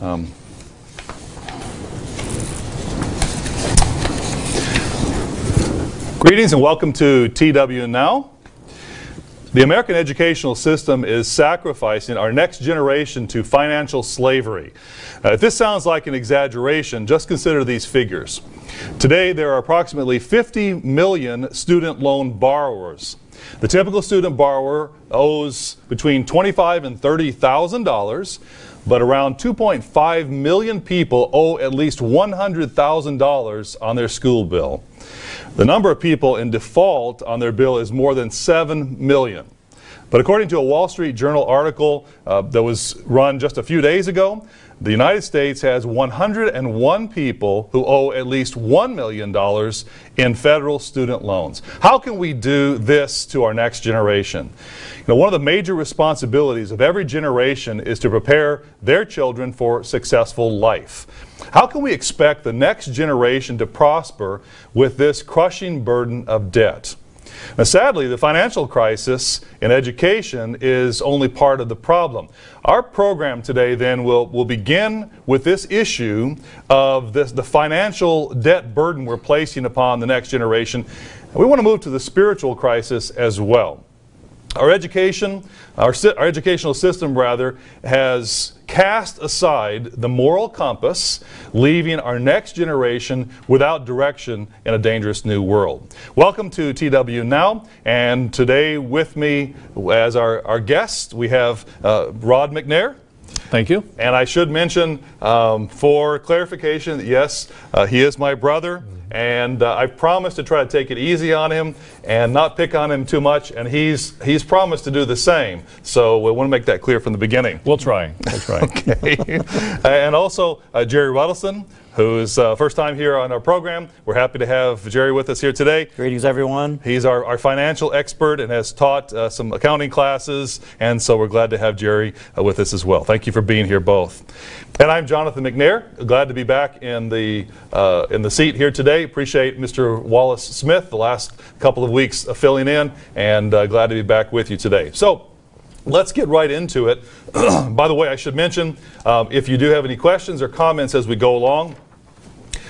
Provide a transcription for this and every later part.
Um, Greetings and welcome to TW Now. The American educational system is sacrificing our next generation to financial slavery. Uh, if this sounds like an exaggeration, just consider these figures. Today, there are approximately 50 million student loan borrowers. The typical student borrower owes between 25 and 30 thousand dollars, but around 2.5 million people owe at least $100,000 on their school bill. The number of people in default on their bill is more than 7 million. But according to a Wall Street Journal article uh, that was run just a few days ago, the United States has 101 people who owe at least $1 million in federal student loans. How can we do this to our next generation? You know, one of the major responsibilities of every generation is to prepare their children for successful life. How can we expect the next generation to prosper with this crushing burden of debt? Now, sadly, the financial crisis in education is only part of the problem. Our program today then will, will begin with this issue of this, the financial debt burden we're placing upon the next generation. We want to move to the spiritual crisis as well. Our education, our, our educational system rather, has cast aside the moral compass, leaving our next generation without direction in a dangerous new world. Welcome to TW Now, and today with me as our, our guest, we have uh, Rod McNair. Thank you. And I should mention, um, for clarification, yes, uh, he is my brother. And uh, I've promised to try to take it easy on him and not pick on him too much. And he's he's promised to do the same. So we want to make that clear from the beginning. We'll try. We'll try. okay. and also uh, Jerry Ruddleson, who's uh, first time here on our program. We're happy to have Jerry with us here today. Greetings, everyone. He's our, our financial expert and has taught uh, some accounting classes, and so we're glad to have Jerry uh, with us as well. Thank you for being here both. And I'm Jonathan McNair. Glad to be back in the uh, in the seat here today. Appreciate Mr. Wallace Smith the last couple of weeks filling in, and uh, glad to be back with you today. So. Let's get right into it. By the way, I should mention um, if you do have any questions or comments as we go along,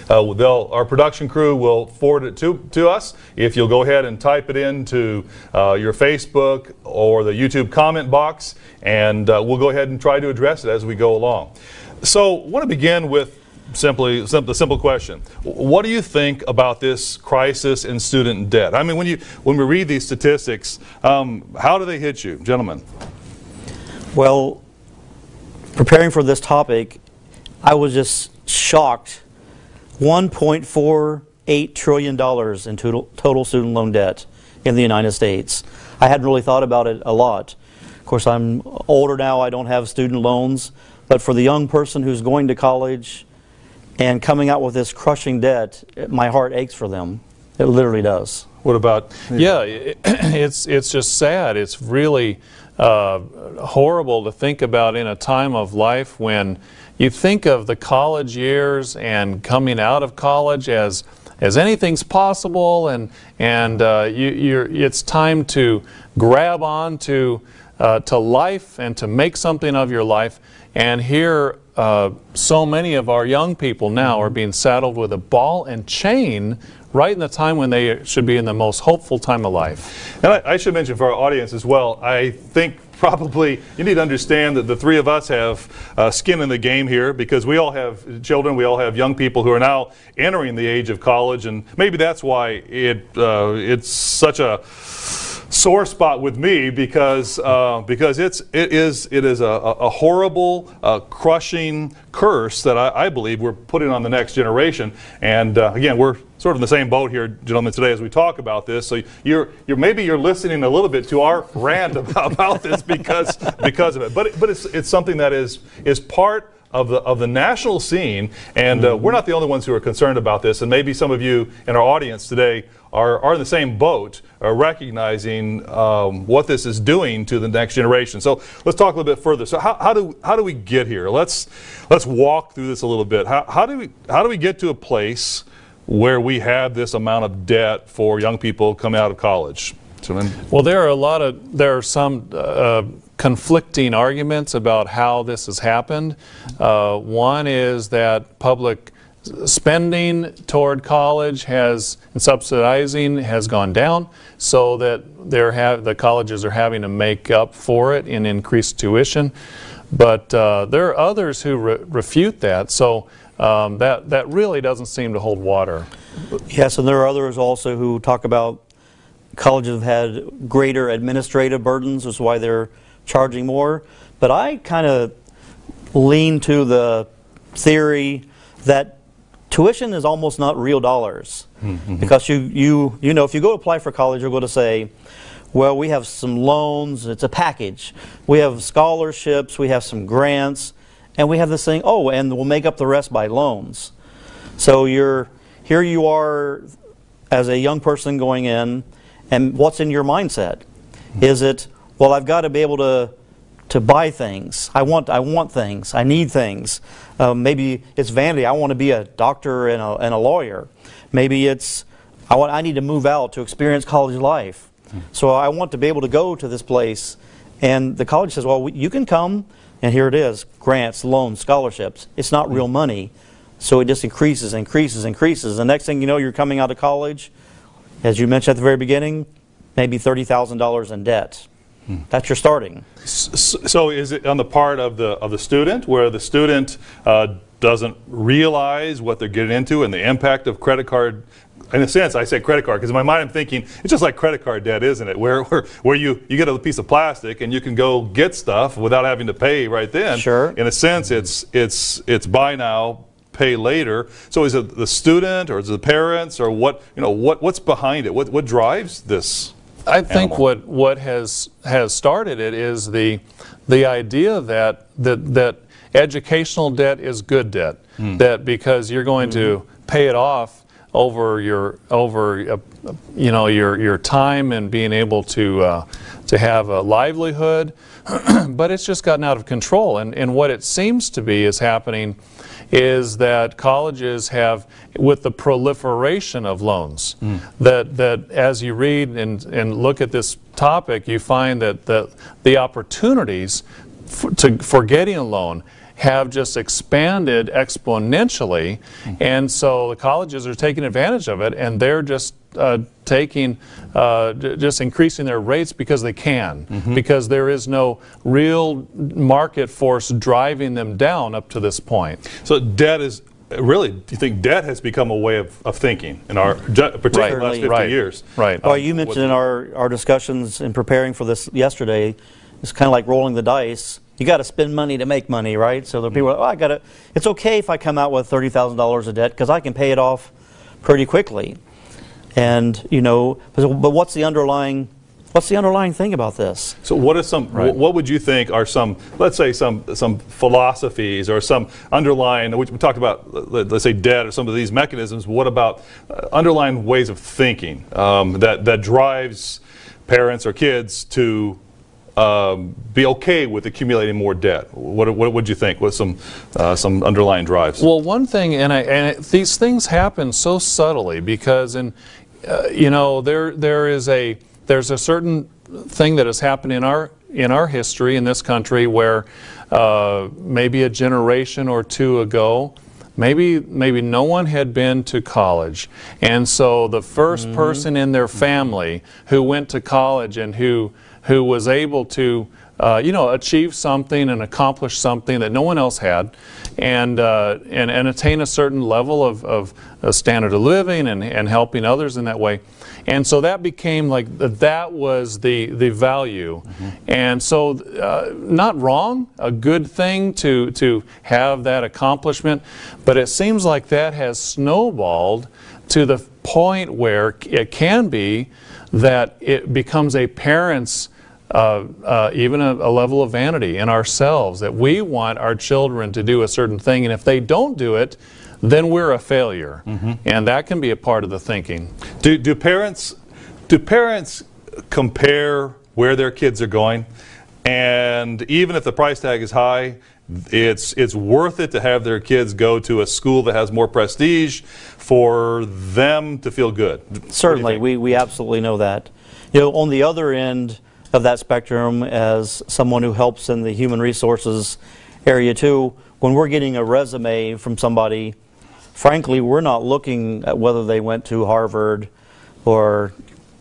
uh, our production crew will forward it to, to us. If you'll go ahead and type it into uh, your Facebook or the YouTube comment box, and uh, we'll go ahead and try to address it as we go along. So, I want to begin with simply the simple question. What do you think about this crisis in student debt? I mean when you when we read these statistics um, how do they hit you gentlemen? Well preparing for this topic i was just shocked. 1.48 trillion dollars in total, total student loan debt in the united states. I hadn't really thought about it a lot. Of course i'm older now i don't have student loans but for the young person who's going to college and coming out with this crushing debt, my heart aches for them. It literally does. What about? Yeah, it's it's just sad. It's really uh, horrible to think about in a time of life when you think of the college years and coming out of college as as anything's possible, and and uh, you, it's time to grab on to uh, to life and to make something of your life. And here uh, so many of our young people now are being saddled with a ball and chain right in the time when they should be in the most hopeful time of life. And I, I should mention for our audience as well, I think probably you need to understand that the three of us have uh, skin in the game here because we all have children, we all have young people who are now entering the age of college, and maybe that's why it uh, it's such a sore spot with me because uh, because it's it is it is a, a horrible, uh, crushing curse that I, I, believe we're putting on the next generation. And uh, again, we're sort of in the same boat here, gentlemen, today as we talk about this. So you're you're maybe you're listening a little bit to our rant about, about this because because of it. But but it's it's something that is is part of the of the national scene, and uh, we're not the only ones who are concerned about this. And maybe some of you in our audience today are, are in the same boat, uh, recognizing um, what this is doing to the next generation. So let's talk a little bit further. So how, how, do, how do we get here? Let's, let's walk through this a little bit. How, how, do we, how do we get to a place where we have this amount of debt for young people coming out of college? Well, there are a lot of, there are some uh, conflicting arguments about how this has happened. Uh, One is that public spending toward college has, and subsidizing has gone down, so that they're have, the colleges are having to make up for it in increased tuition. But uh, there are others who re- refute that, so um, that, that really doesn't seem to hold water. Yes, and there are others also who talk about colleges have had greater administrative burdens, is why they're charging more. But I kind of lean to the theory that tuition is almost not real dollars. Hmm, hmm. Because you, you, you know, if you go apply for college, you're going to say, well, we have some loans, it's a package. We have scholarships, we have some grants, and we have this thing, oh, and we'll make up the rest by loans. So you're here you are as a young person going in, and what's in your mindset? Hmm. Is it, well, I've got to be able to to buy things. I want I want things. I need things. Um, maybe it's vanity. I want to be a doctor and a, and a lawyer. Maybe it's I want I need to move out to experience college life. So I want to be able to go to this place, and the college says, well, we- you can come, and here it is: grants, loans, scholarships. It's not real money. So it just increases, increases, increases. The next thing you know, you're coming out of college, as you mentioned at the very beginning, maybe $30,000 in debt. That's your starting. So is it on the part of the, of the student, where the student uh, doesn't realize what they're getting into and the impact of credit card? In a sense, I say credit card because in my mind I'm thinking it's just like credit card debt, isn't it? Where, where, where you, you get a piece of plastic and you can go get stuff without having to pay right then. Sure. In a sense, it's, it's, it's buy now, pay later. So is it the student or is it the parents or what, you know, what, what's behind it? What, what drives this? I think animal. what what has has started it is the the idea that that that educational debt is good debt. Hmm. That because you're going to hmm. pay it off over your over uh, you know your your time and being able to uh, to have a livelihood, but it's just gotten out of control. And and what it seems to be is happening is that colleges have, with the proliferation of loans, that, that as you read and, and look at this topic, you find that the, the opportunities for, to, for getting a loan have just expanded exponentially, and so the colleges are taking advantage of it, and they're just uh, taking, uh, j- just increasing their rates because they can, because there is no real market force driving them down up to this point. So debt is really. Do you think debt has become a way of, of thinking in our, ju- particularly the last 50 Right. years? Right. Well, you mentioned in our, our discussions in preparing for this yesterday, it's kind of like rolling the dice. You got to spend money to make money, right? So the people are, like, oh, I got to, it's okay if I come out with $30,000 of debt because I can pay it off pretty quickly. And, you know, but what's the underlying, what's the underlying thing about this? So what are some? Right. What would you think are some? Let's say some some philosophies or some underlying. We we talked about let- let's say debt or some of these mechanisms. What about uh, underlying ways of thinking um, that that drives parents or kids to um, be okay with accumulating more debt? What what would you think? What some uh, some underlying drives? Well, one thing, and, I, and it, these things happen so subtly because, in, uh, you know, there there is a there's a certain thing that has happened in our in our history in this country where uh, maybe a generation or two ago. Maybe maybe no one had been to college, and so the 1st person in their family who went to college and who who was able to uh, you know, achieve something and accomplish something that no one else had, and uh, and, and attain a certain level of, of a standard of living and, and helping others in that way. And so that became like that was the the value, and so uh, not wrong, a good thing to to have that accomplishment, but it seems like that has snowballed to the point where it can be that it becomes a parent's uh, uh, even a, a level of vanity in ourselves that we want our children to do a certain thing, and if they don't do it, then we're a failure, and that can be a part of the thinking. Do, do parents do parents compare where their kids are going, and even if the price tag is high, it's it's worth it to have their kids go to a school that has more prestige for them to feel good. What do you Certainly, we, we absolutely know that. You know, on the other end of that spectrum, as someone who helps in the human resources area too, when we're getting a resume from somebody, frankly, we're not looking at whether they went to Harvard or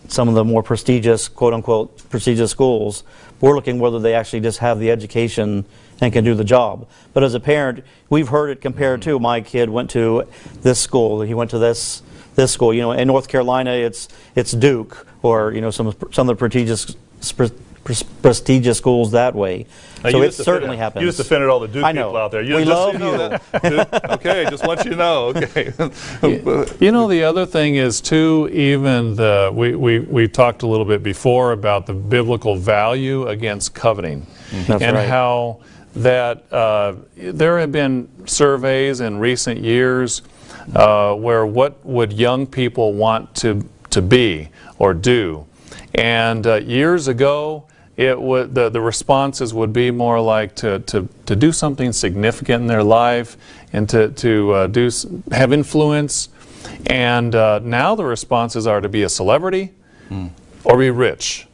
some of the more prestigious, quote unquote, prestigious schools. We're looking whether they actually just have the education and can do the job. But as a parent, we've heard it compared mm-hmm. to my kid went to this school, he went to this this school. You know, in North Carolina, it's it's Duke or you know some of- some of the prestigious pre- pre- prestigious schools that way. Now, so it certainly offended- happens. You just offended all the Duke I know. people out there. You We just, love you. Know that. Okay, just want you to know. Okay. You know, the other thing is too, even the, we, we, we talked a little bit before about the biblical value against coveting. That's and right. how that uh, there have been surveys in recent years uh, where what would young people want to, to be or do. And uh, years ago, it would the, the responses would be more like to, to, to do something significant in their life and to, to uh, do have influence. And uh, now the responses are to be a celebrity or be rich.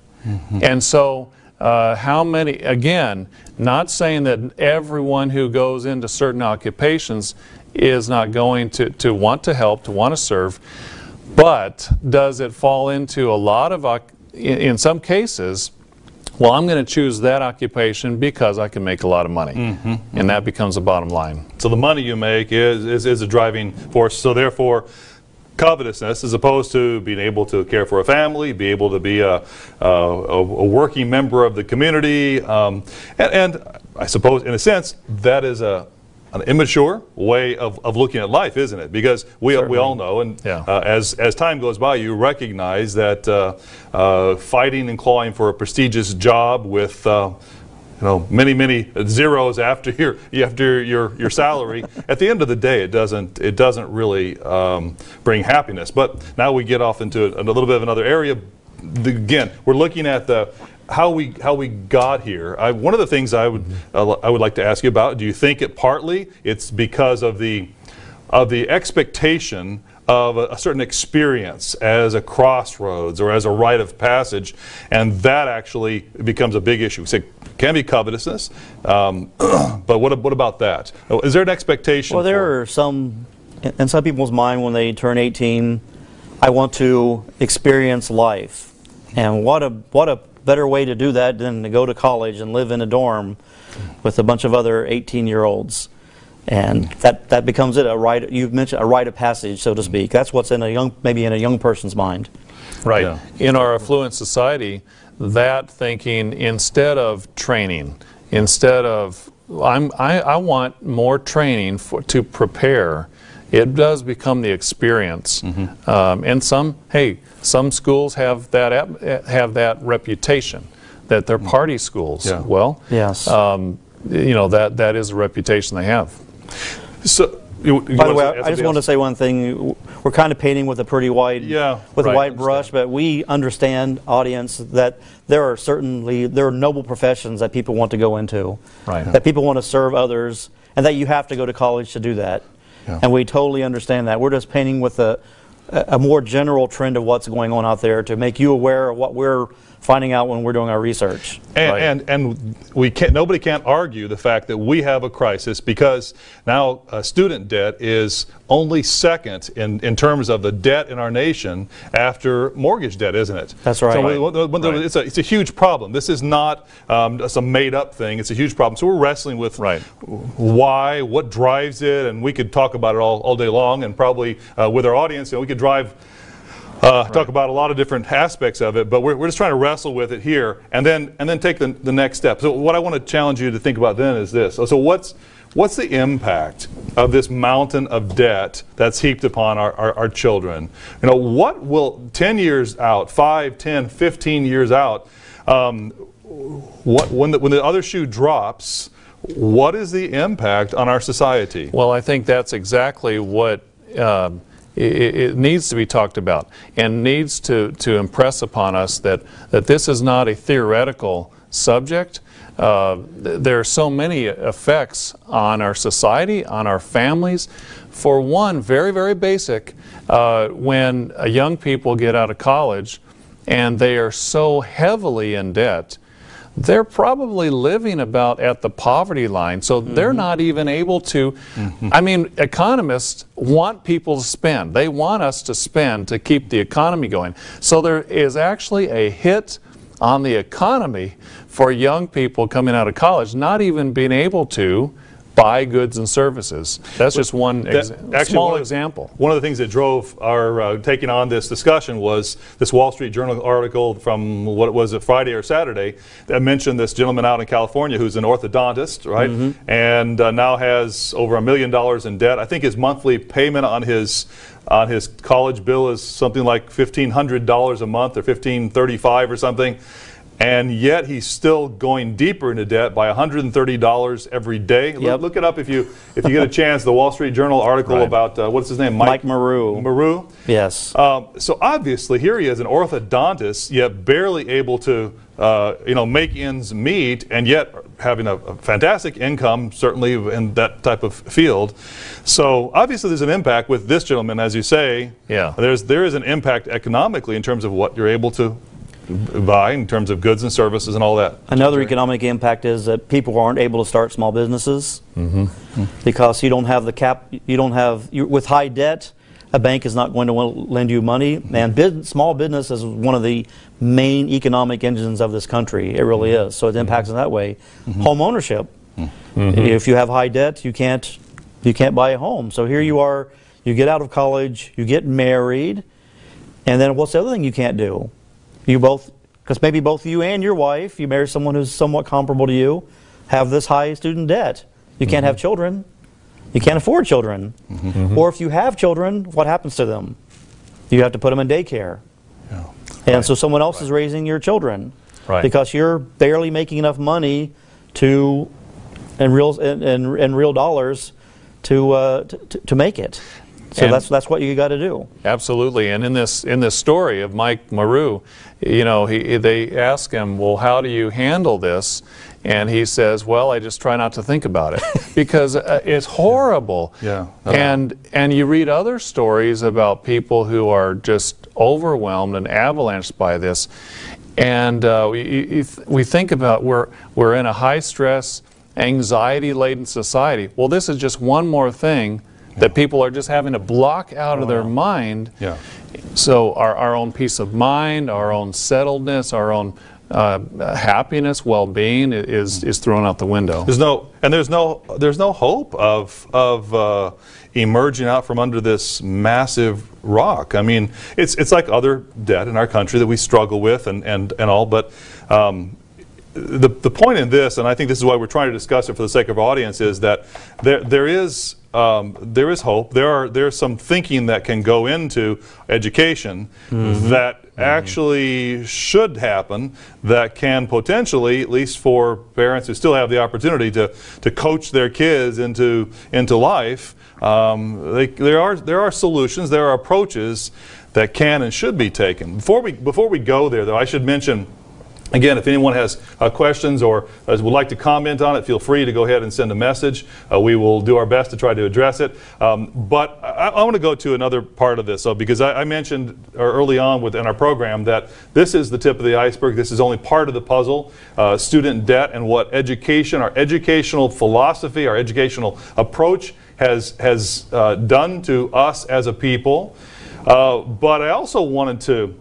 And so, uh, how many, again, not saying that everyone who goes into certain occupations is not going to, to want to help, to want to serve, but does it fall into a lot of, in, in some cases, well, I'm going to choose that occupation because I can make a lot of money. And that becomes a bottom line. So the money you make is, is, is a driving force. So therefore, covetousness, as opposed to being able to care for a family, be able to be a, a, a working member of the community, um, and, and I suppose, in a sense, that is a an immature way of, of looking at life, isn't it? Because we, we all know, and Yeah. uh, as, as time goes by, you recognize that uh, uh, fighting and clawing for a prestigious job with uh, you know, many, many zeros after your after your your salary. At the end of the day, it doesn't it doesn't really um, bring happiness. But now we get off into a, little bit of another area. The, again, we're looking at the how we how we got here. I, one of the things I would uh, I would like to ask you about. Do you think it partly it's because of the of the expectation of a, a certain experience as a crossroads or as a rite of passage, and that actually becomes a big issue. So it can be covetousness, um, but what, what about that? Is there an expectation? Well, there are some, in some people's mind when they turn 18, I want to experience life. And what a, what a better way to do that than to go to college and live in a dorm with a bunch of other 18 year olds. And that, that becomes it, a rite, you've mentioned a rite of passage, so to speak. That's what's in a young, maybe in a young person's mind. Right. Yeah. In our affluent society, that thinking instead of training, instead of I'm, I, I want more training for, to prepare. It does become the experience, um, and some hey, some schools have that ap- have that reputation that they're party schools. Yeah. Well, Yes. um, you know that that is a reputation they have. So, you, you By the way, I just something want to say one thing. We're kind of painting with a pretty wide, Yeah, with right, a wide brush, but we understand, audience, that there are certainly there are noble professions that people want to go into, Right. That people want to serve others, and that you have to go to college to do that. Yeah. And we totally understand that. We're just painting with a, a more general trend of what's going on out there to make you aware of what we're finding out when we're doing our research. And, Right. and and we can't. Nobody can't argue the fact that we have a crisis because now uh, student debt is only second in, in terms of the debt in our nation after mortgage debt, isn't it? That's right. So Right. when- when- when Right. it's a it's a huge problem. This is not um, some made up thing. It's a huge problem. So we're wrestling with Right. why, what drives it, and we could talk about it all, all day long, and probably uh, with our audience, you know, we could drive uh, talk about a lot of different aspects of it, but we're, we're just trying to wrestle with it here, and then and then take the, the next step. So what I want to challenge you to think about then is this: so what's what's the impact of this mountain of debt that's heaped upon our, our, our children? You know, what will 10 years out, 5, 10, 15 years out, um, what when the, when the other shoe drops? What is the impact on our society? Well, I think that's exactly what um, i it needs to be talked about and needs to, to impress upon us that, that this is not a theoretical subject. Uh, th- there are so many effects on our society, on our families. For one, very, very basic, uh, when young people get out of college, and they are so heavily in debt, they're probably living about at the poverty line. So they're mm-hmm. not even able to. Mm-hmm. I mean, economists want people to spend. They want us to spend to keep the economy going. So there is actually a hit on the economy for young people coming out of college not even being able to buy goods and services. That's just one That- small one of- example. One of the things that drove our uh, taking on this discussion was this Wall Street Journal article from what was it Friday or Saturday that mentioned this gentleman out in California who's an orthodontist, right, and uh, now has over a million dollars in debt. I think his monthly payment on his on his college bill is something like fifteen hundred dollars a month or fifteen thirty five or something. And yet he's still going deeper into debt by $130 every day. Look- Yep. Look it up if you if you get a chance. The Wall Street Journal article Right. about uh, what's his name, Mike Meru. Meru. Yes. Um, so obviously here he is, an orthodontist, yet barely able to uh, you know make ends meet, and yet having a, a fantastic income, certainly in that type of field. So obviously there's an impact with this gentleman, as you say. Yeah. There's there is an impact economically in terms of what you're able to buy in terms of goods and services and all that. Another economic impact is that people aren't able to start small businesses mm-hmm. because you don't have the cap. You don't have you, with high debt. A bank is not going to lend you money, and bus small business is one of the main economic engines of this country. It really mm-hmm. is. So it impacts in that way. Mm-hmm. Home ownership. If you have high debt, you can't you can't buy a home. So here you are. You get out of college. You get married, and then what's the other thing you can't do? You both, because maybe both you and your wife, you marry someone who's somewhat comparable to you, have this high student debt. You can't have children. You can't afford children. Or if you have children, what happens to them? You have to put them in daycare. And so someone else is raising your children. Right. Because you're barely making enough money to, in real, in, in, in real dollars, to, uh, to- to make it. So And- that's, that's what you got to do. Absolutely, and in this in this story of Mike Meru, you know, he, they ask him, "Well, how do you handle this?" And he says, "Well, I just try not to think about it because uh, it's horrible." Yeah. And and you read other stories about people who are just overwhelmed and avalanched by this, and uh, we you- you th- we think about we're we're in a high stress, anxiety laden society. Well, this is just one more thing. That people are just having to block out of their mind. Yeah. So our, our own peace of mind, our own settledness, our own uh, happiness, well-being is is thrown out the window. There's no, and there's no, there's no hope of of uh, emerging out from under this massive rock. I mean, it's it's like other debt in our country that we struggle with and and and all, but. Um, the, the point in this, and I think this is why we're trying to discuss it for the sake of our audience, is that there, there is um, there is hope. There are there's some thinking that can go into education that actually should happen. That can potentially, at least for parents who still have the opportunity to to coach their kids into into life. Um, they, there are there are solutions. There are approaches that can and should be taken. Before we before we go there, though, I should mention. Again, if anyone has uh, questions or uh, would like to comment on it, feel free to go ahead and send a message. Uh, we will do our best to try to address it. Um, but I, I want to go to another part of this, though, because I, I mentioned uh, early on within our program that this is the tip of the iceberg. This is only part of the puzzle. Uh, student debt and what education, our educational philosophy, our educational approach has has uh, done to us as a people. But I also wanted to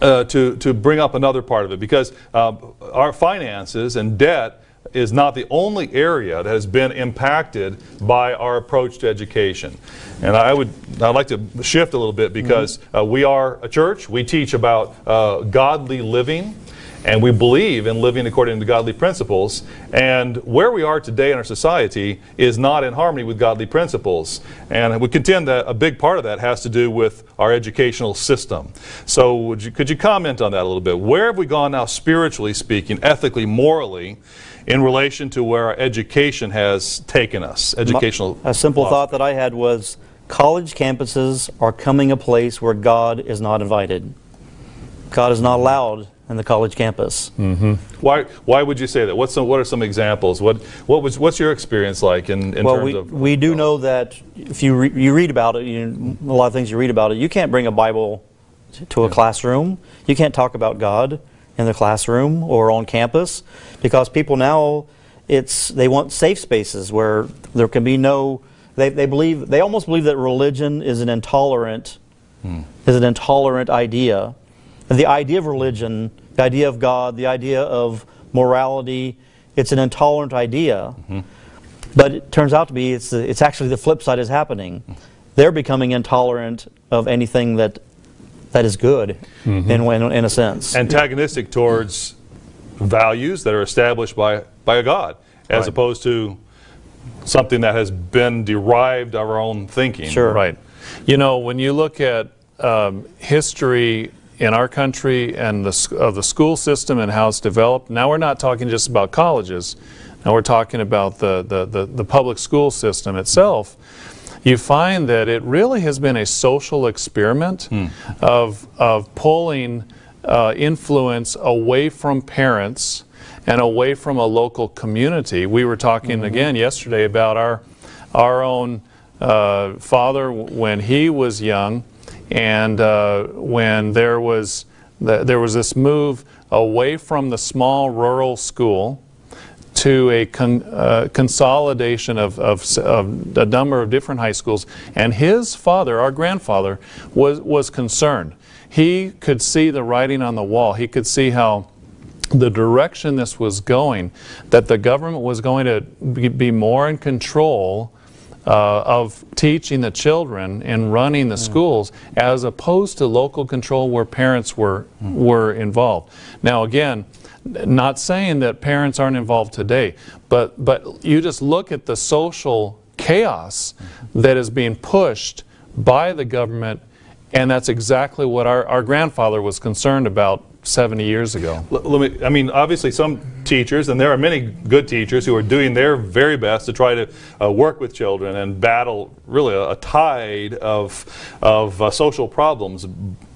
uh, to, to bring up another part of it because uh, our finances and debt is not the only area that has been impacted by our approach to education. And I would I'd like to shift a little bit because uh, we are a church. We teach about uh, godly living. And we believe in living according to godly principles. And where we are today in our society is not in harmony with godly principles. And we contend that a big part of that has to do with our educational system. So, would you, could you comment on that a little bit? Where have we gone now, spiritually speaking, ethically, morally, in relation to where our education has taken us? Educational. A simple thought that I had was college campuses are coming a place where God is not invited. God is not allowed in the college campus. Mm-hmm. Why, why would you say that? What's some, what are some examples? What, what was, what's your experience like in, in Well, terms we, of. we do oh. know that if you, re- you read about it, you, a lot of things you read about it, you can't bring a Bible to a classroom. You can't talk about God in the classroom or on campus because people now it's they want safe spaces where there can be no they, they believe they almost believe that religion is an intolerant hmm. is an intolerant idea. And the idea of religion, the idea of God, the idea of morality, it's an intolerant idea. But it turns out to be it's, the, it's actually the flip side is happening. They're becoming intolerant of anything that that is good in, in, in a sense. Antagonistic towards values that are established by, by a God, as Right. opposed to something that has been derived of our own thinking. Sure. Right. You know, when you look at um, history in our country and the, of the school system and how it's developed, now we're not talking just about colleges. Now we're talking about the, the, the, the public school system itself. You find that it really has been a social experiment of, of pulling uh, influence away from parents and away from a local community. We were talking again yesterday about our, our own uh, father when he was young, and uh, when there was th- there was this move away from the small rural school to a con- uh, consolidation of, of, of a number of different high schools. And his father, our grandfather, was, was concerned. He could see the writing on the wall. He could see how the direction this was going, that the government was going to be more in control uh, of teaching the children and running the schools as opposed to local control where parents were, were involved. Now, again, not saying that parents aren't involved today, but, but you just look at the social chaos that is being pushed by the government, and that's exactly what our, our grandfather was concerned about 70 years ago. L- Let me, I mean, obviously, some teachers, and there are many good teachers who are doing their very best to try to uh, work with children and battle really a, a tide of, of uh, social problems.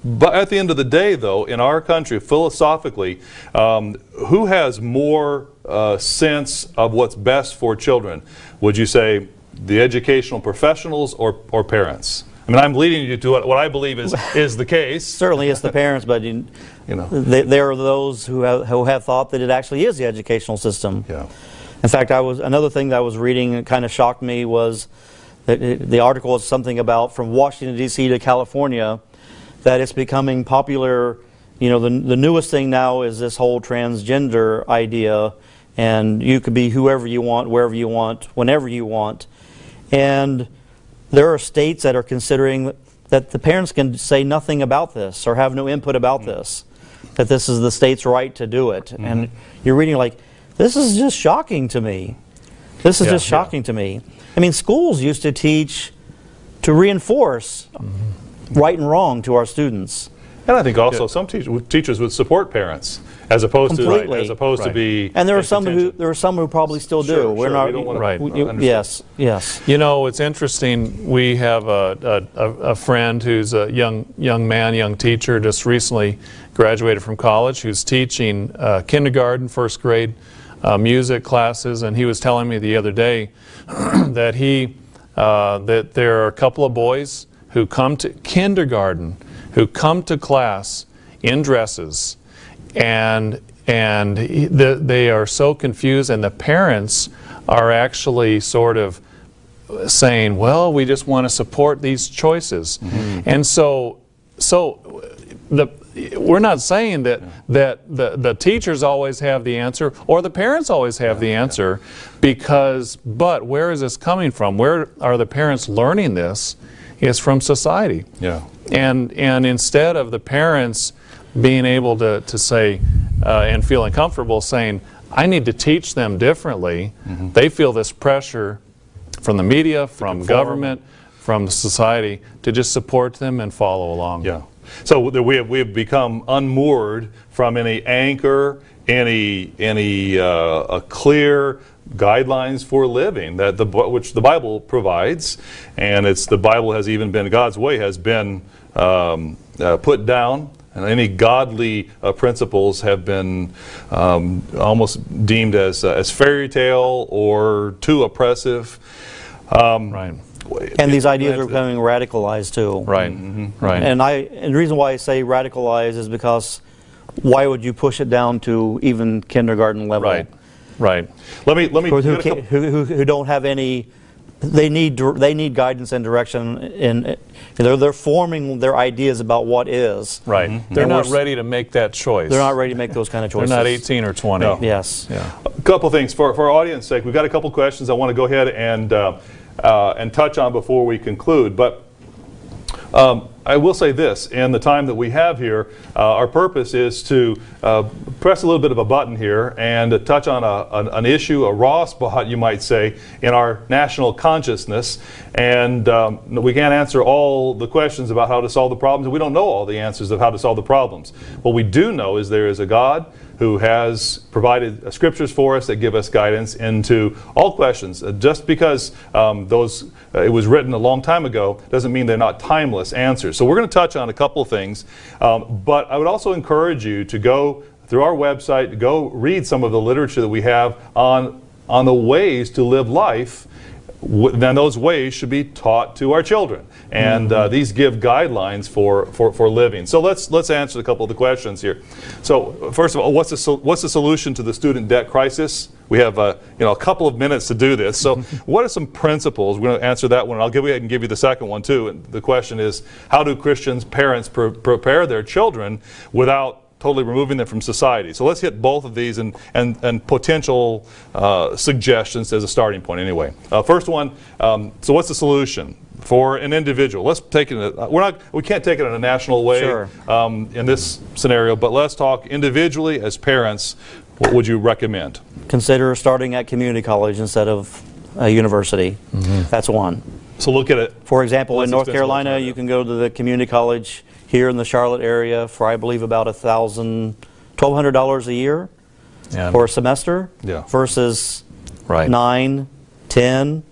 But at the end of the day, though, in our country, philosophically, um, who has more uh, sense of what's best for children? Would you say the educational professionals or, or parents? I mean, I'm leading you to what, what I believe is, is the case. Certainly, it's the parents, but you, You know. th- there are those who have, who have thought that it actually is the educational system. Yeah. In fact, I was another thing that I was reading that kind of shocked me was that it, the article was something about from Washington D.C. to California that it's becoming popular. You know, the the newest thing now is this whole transgender idea, and you could be whoever you want, wherever you want, whenever you want, and there are states that are considering that the parents can say nothing about this or have no input about mm. this, that this is the state's right to do it. Mm-hmm. And you're reading like, this is just shocking to me. This is Yeah. just shocking to me. I mean, schools used to teach to reinforce mm-hmm. right and wrong to our students. And I think also some teachers, teachers would support parents as opposed to Completely. as opposed to Right. be. And there are in some who contention. there are some who probably still do. Sure, We're sure. not We don't wanna- Right. we- understand. yes, yes. You know, it's interesting. We have a, a, a a friend who's a young young man, young teacher, just recently graduated from college, who's teaching uh, kindergarten, first grade uh, music classes, and he was telling me the other day that he uh, that there are a couple of boys who come to kindergarten, who come to class in dresses, and and the, they are so confused, and the parents are actually sort of saying, "Well, we just want to support these choices," mm-hmm. and so, so the we're not saying that that the, the teachers always have the answer or the parents always have the answer, because but where is this coming from? Where are the parents learning this? It's from society. Yeah. And, and instead of the parents being able to, to say uh, and feeling comfortable saying, I need to teach them differently, they feel this pressure from the media, from government, from society to just support them and follow along. Yeah. So we have we have become unmoored from any anchor, any any uh, a clear guidelines for living that the which the Bible provides, and it's the Bible has even been God's way has been um, uh, put down. And any godly uh, principles have been um, almost deemed as, uh, as fairy tale or too oppressive. Um, Right. And these ideas are becoming radicalized too. Right, right. And I, and the reason why I say radicalized is because why would you push it down to even kindergarten level? Right, right. Let me, let me. Who, who, a who, who, who don't have any, they need, dir- they need guidance and direction in, they're, they're forming their ideas about what is. Right. They're And not we're s- ready to make that choice. They're not ready to make those kind of choices. They're choices. not 18 or 20. No. Yes. Yeah. A couple things for, for our audience sake. We've got a couple questions I want to go ahead and uh, uh, and touch on before we conclude. But um, I will say this: in the time that we have here, uh, our purpose is to uh, press a little bit of a button here and to touch on a, an, an issue, a raw spot, you might say, in our national consciousness. And um, we can't answer all the questions about how to solve the problems, we don't know all the answers of how to solve the problems. What we do know is there is a God who has provided uh, scriptures for us that give us guidance into all questions. Uh, just because um, those uh, it was written a long time ago doesn't mean they're not timeless answers. So we're going to touch on a couple of things, um, but I would also encourage you to go through our website, go read some of the literature that we have on on the ways to live life then those ways should be taught to our children. And uh, these give guidelines for, for, for living. So let's, let's answer a couple of the questions here. So first of all, what's the, sol- what's the solution to the student debt crisis? We have uh, you know, a couple of minutes to do this. So what are some principles? We're going to answer that one. I'll give you and give you the second one too. And the question is, how do Christians, parents, pre- prepare their children without totally removing them from society. So let's hit both of these and, and, and potential uh, suggestions as a starting point anyway. Uh, first one, um, so what's the solution? For an individual, let's take it. uh, We're not. We can't take it in a national way Sure. um, in this scenario. But let's talk individually as parents. What would you recommend? Consider starting at community college instead of a university. That's one. So look at it. For example, in North Carolina, you can go to the community college here in the Charlotte area for, I believe, about a thousand, twelve hundred dollars a year Yeah. for a semester. Yeah. Versus Right. nine, ten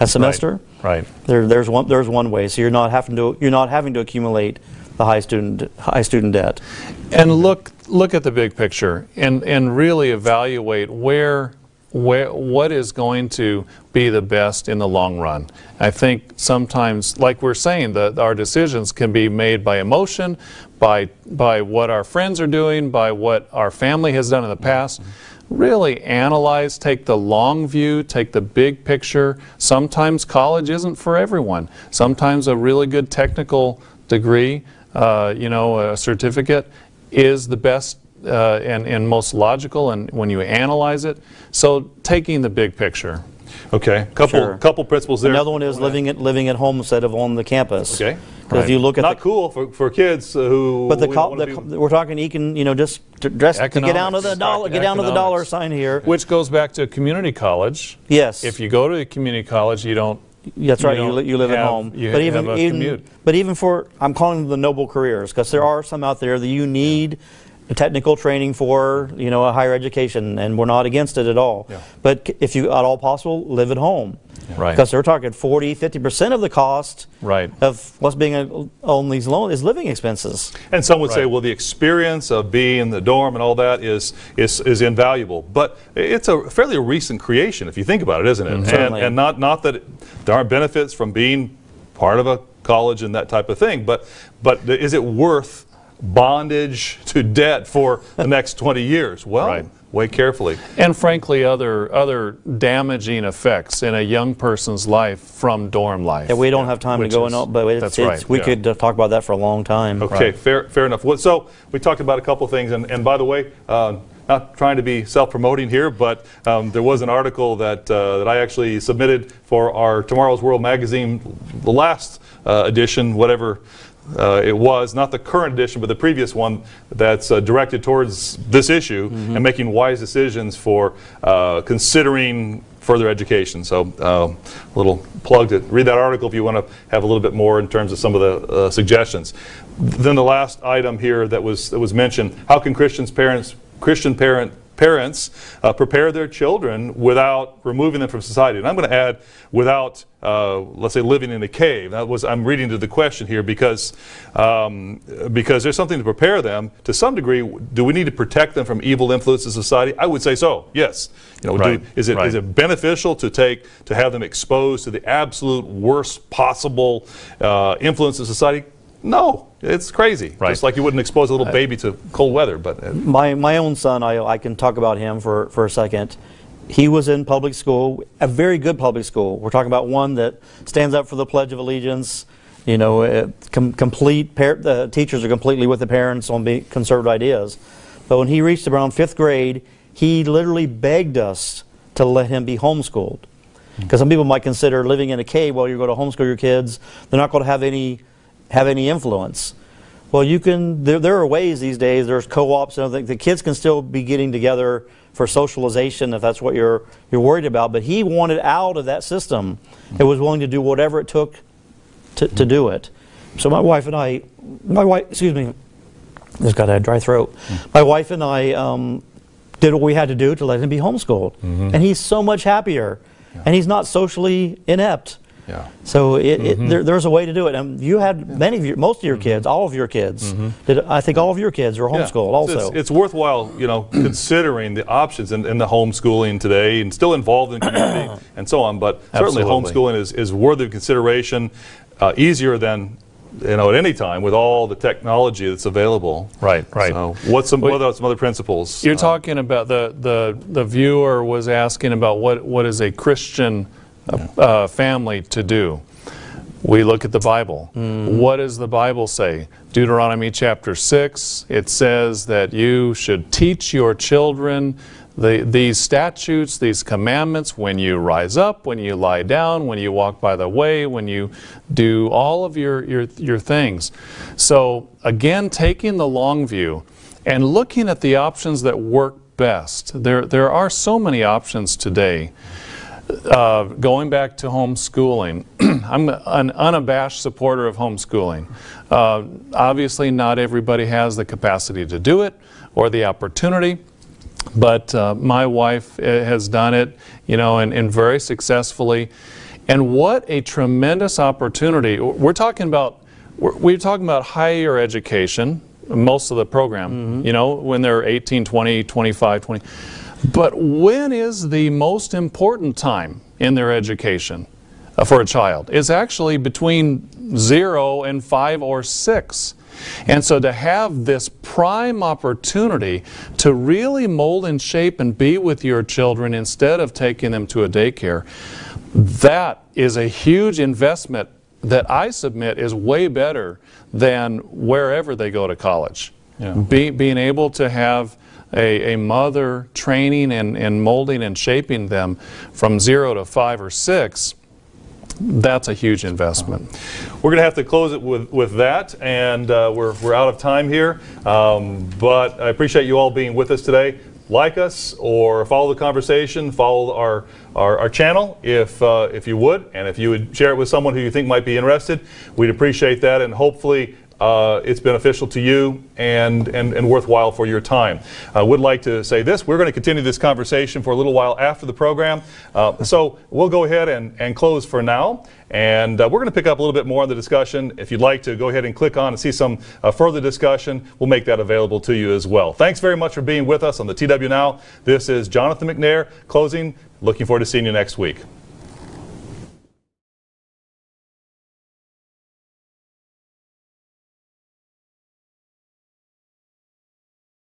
a semester. Right. There, there's one, there's one way. So you're not having to, you're not having to accumulate the high student, high student debt. And look look at the big picture and, and really evaluate where where what is going to be the best in the long run. I think sometimes, like we're saying, that our decisions can be made by emotion, by by what our friends are doing, by what our family has done in the past. Really analyze, take the long view, take the big picture. Sometimes college isn't for everyone. Sometimes a really good technical degree, uh, you know, a certificate, is the best uh, and, and most logical and when you analyze it. So taking the big picture. Okay. Couple Sure. couple principles there. Another one is living at, living at home instead of on the campus. Okay. Because if you look at Not the, cool for, for kids uh, who. but the, we co- don't the, wanna co- be- we're talking econ, you know, just to dress to get down to the Economics. dollar, get down to the dollar Economics. sign here. Which goes back to community college. Yes. If you go to a community college, you don't. That's right. You, don't li- you live at have- home. you but even, have a even commute. but even for I'm calling them the noble careers because there are some out there that you need a technical training for, you know, a higher education, and we're not against it at all. Yeah. But c- if you at all possible, live at home. Right. Because they're talking 40, 50 percent of the cost Right. of what's being uh, on these loans is living expenses. And some would say, well, the experience of being in the dorm and all that is, is, is invaluable. But it's a fairly recent creation, if you think about it, isn't it? And, and not, not that it, there aren't benefits from being part of a college and that type of thing, but, but is it worth bondage to debt for the next 20 years? Well, Right. weigh carefully. And frankly, other other damaging effects in a young person's life from dorm life. Yeah, we don't have time to go is- in, but it's, that's it's, right, we yeah. could uh, talk about that for a long time. Okay, Right. fair, fair enough. Well, So we talked about a couple things, and, and by the way, uh, not trying to be self-promoting here, but um, there was an article that uh, that I actually submitted for our Tomorrow's World magazine, the last uh, edition, whatever. Uh, it was not the current edition, but the previous one that's uh, directed towards this issue and making wise decisions for uh, considering further education. So, uh, a little plug to read that article if you want to have a little bit more in terms of some of the uh, suggestions. Then the last item here that was that was mentioned: How can Christians parents Christian parent parents uh, prepare their children without removing them from society. And I'm going to add without, uh, let's say, living in a cave. That was I'm reading to the question here because um, because there's something to prepare them to some degree. Do we need to protect them from evil influences in society? I would say so. Yes. You know, Right, do, is it is right. it beneficial to take to have them exposed to the absolute worst possible uh, influence of society? No, it's crazy. Right. Just like you wouldn't expose a little baby to cold weather, but. Uh, My, my own son, I, I can talk about him for, for a second. He was in public school, a very good public school. We're talking about one that stands up for the Pledge of Allegiance. You know, uh, com- complete par- the teachers are completely with the parents on be- conservative ideas. But when he reached around fifth grade, he literally begged us to let him be homeschooled. Because some people might consider living in a cave while you go to homeschool your kids, they're not going to have any have any influence. Well, you can. There, there are ways these days. There's co-ops and everything. The kids can still be getting together for socialization if that's what you're you're worried about. But he wanted out of that system and was willing to do whatever it took to, to do it. So my wife and I, my wife, excuse me, just got a dry throat. My wife and I um, did what we had to do to let him be homeschooled, and he's so much happier, and he's not socially inept. Yeah. So it, it, there, there's a way to do it. And you had many of your, most of your kids, all of your kids. Did, I think all of your kids were Yeah. homeschooled It's- also. It's, it's worthwhile, you know, considering the options in, in the homeschooling today and still involved in community and so on. But certainly Absolutely. homeschooling is, is worthy of consideration, uh, easier than, you know, at any time with all the technology that's available. Right, right. So what's some, what are some other principles? You're Uh, talking about the, the, the viewer was asking about what, what is a Christian uh, uh, family to do. We look at the Bible. What does the Bible say? Deuteronomy chapter 6, it says that you should teach your children the, these statutes, these commandments when you rise up, when you lie down, when you walk by the way, when you do all of your, your, your things. So, again, taking the long view and looking at the options that work best. There, there are so many options today. Uh, going back to homeschooling, I'm an unabashed supporter of homeschooling. Uh, obviously, not everybody has the capacity to do it or the opportunity, but uh, my wife uh, has done it, you know, and, and very successfully. And what a tremendous opportunity! We're talking about we're, we're talking about higher education, most of the program, you know, when they're 18, 20, 25, 20. But when is the most important time in their education uh, for a child? It's actually between zero and five or six. And so to have this prime opportunity to really mold and shape and be with your children instead of taking them to a daycare, that is a huge investment that I submit is way better than wherever they go to college. Yeah. Be, being able to have a, a mother training and, and molding and shaping them from zero to five or six, that's a huge investment. We're going to have to close it with, with that, and uh, we're, we're out of time here. Um, but I appreciate you all being with us today. Like us or follow the conversation, follow our, our, our channel if, uh, if you would, and if you would share it with someone who you think might be interested, we'd appreciate that, and hopefully uh, it's beneficial to you and, and, and worthwhile for your time. I would like to say this we're going to continue this conversation for a little while after the program. Uh, so we'll go ahead and, and close for now. And uh, we're going to pick up a little bit more on the discussion. If you'd like to go ahead and click on and see some uh, further discussion, we'll make that available to you as well. Thanks very much for being with us on the TW Now. This is Jonathan McNair closing. Looking forward to seeing you next week.